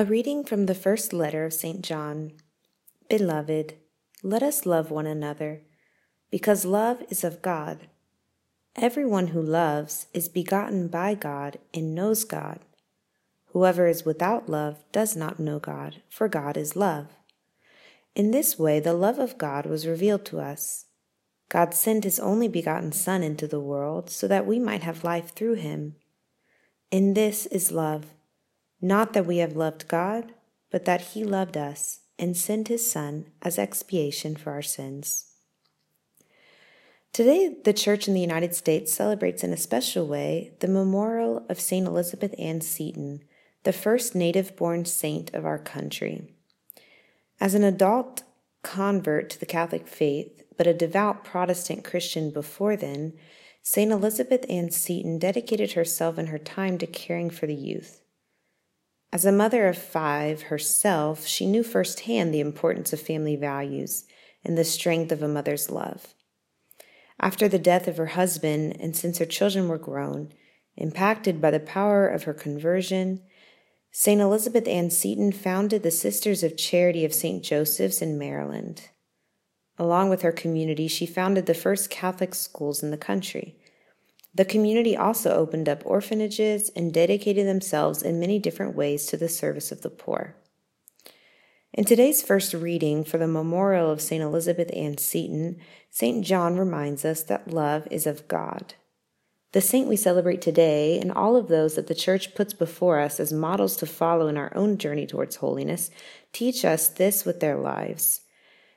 A reading from the first letter of St. John. Beloved, let us love one another, because love is of God. Everyone who loves is begotten by God and knows God. Whoever is without love does not know God, for God is love. In this way, the love of God was revealed to us. God sent his only begotten Son into the world so that we might have life through him. In this is love not that we have loved God, but that He loved us and sent His Son as expiation for our sins. Today, the Church in the United States celebrates in a special way the memorial of St. Elizabeth Ann Seton, the first native born saint of our country. As an adult convert to the Catholic faith, but a devout Protestant Christian before then, St. Elizabeth Ann Seton dedicated herself and her time to caring for the youth. As a mother of five herself, she knew firsthand the importance of family values and the strength of a mother's love. After the death of her husband, and since her children were grown, impacted by the power of her conversion, St. Elizabeth Ann Seton founded the Sisters of Charity of St. Joseph's in Maryland. Along with her community, she founded the first Catholic schools in the country. The community also opened up orphanages and dedicated themselves in many different ways to the service of the poor. In today's first reading for the memorial of St. Elizabeth Ann Seton, St. John reminds us that love is of God. The saint we celebrate today, and all of those that the Church puts before us as models to follow in our own journey towards holiness, teach us this with their lives.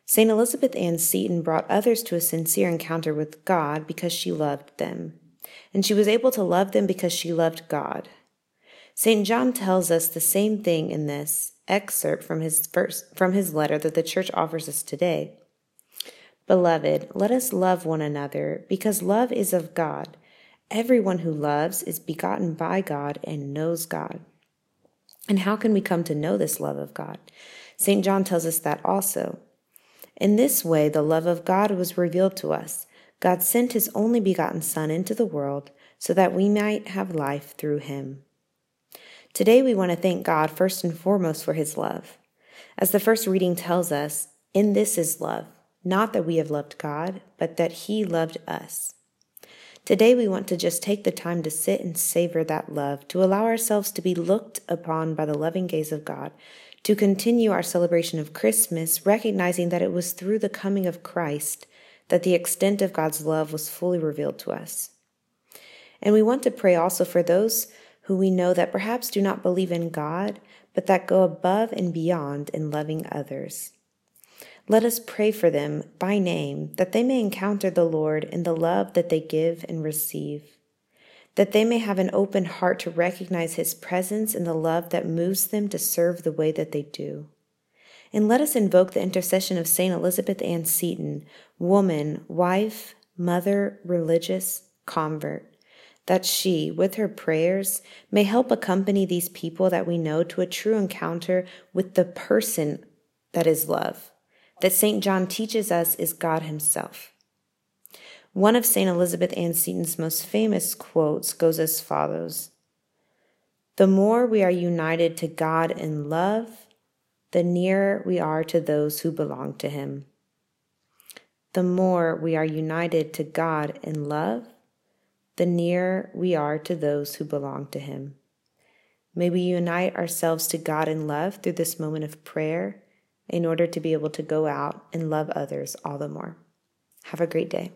St. Elizabeth Ann Seton brought others to a sincere encounter with God because she loved them and she was able to love them because she loved God. St. John tells us the same thing in this excerpt from his first from his letter that the church offers us today. Beloved, let us love one another because love is of God. Everyone who loves is begotten by God and knows God. And how can we come to know this love of God? St. John tells us that also. In this way, the love of God was revealed to us God sent his only begotten Son into the world so that we might have life through him. Today, we want to thank God first and foremost for his love. As the first reading tells us, in this is love, not that we have loved God, but that he loved us. Today, we want to just take the time to sit and savor that love, to allow ourselves to be looked upon by the loving gaze of God, to continue our celebration of Christmas, recognizing that it was through the coming of Christ that the extent of God's love was fully revealed to us. And we want to pray also for those who we know that perhaps do not believe in God, but that go above and beyond in loving others. Let us pray for them by name that they may encounter the Lord in the love that they give and receive, that they may have an open heart to recognize His presence in the love that moves them to serve the way that they do. And let us invoke the intercession of St. Elizabeth Ann Seton, woman, wife, mother, religious, convert, that she, with her prayers, may help accompany these people that we know to a true encounter with the person that is love, that St. John teaches us is God Himself. One of St. Elizabeth Ann Seton's most famous quotes goes as follows The more we are united to God in love, the nearer we are to those who belong to Him. The more we are united to God in love, the nearer we are to those who belong to Him. May we unite ourselves to God in love through this moment of prayer in order to be able to go out and love others all the more. Have a great day.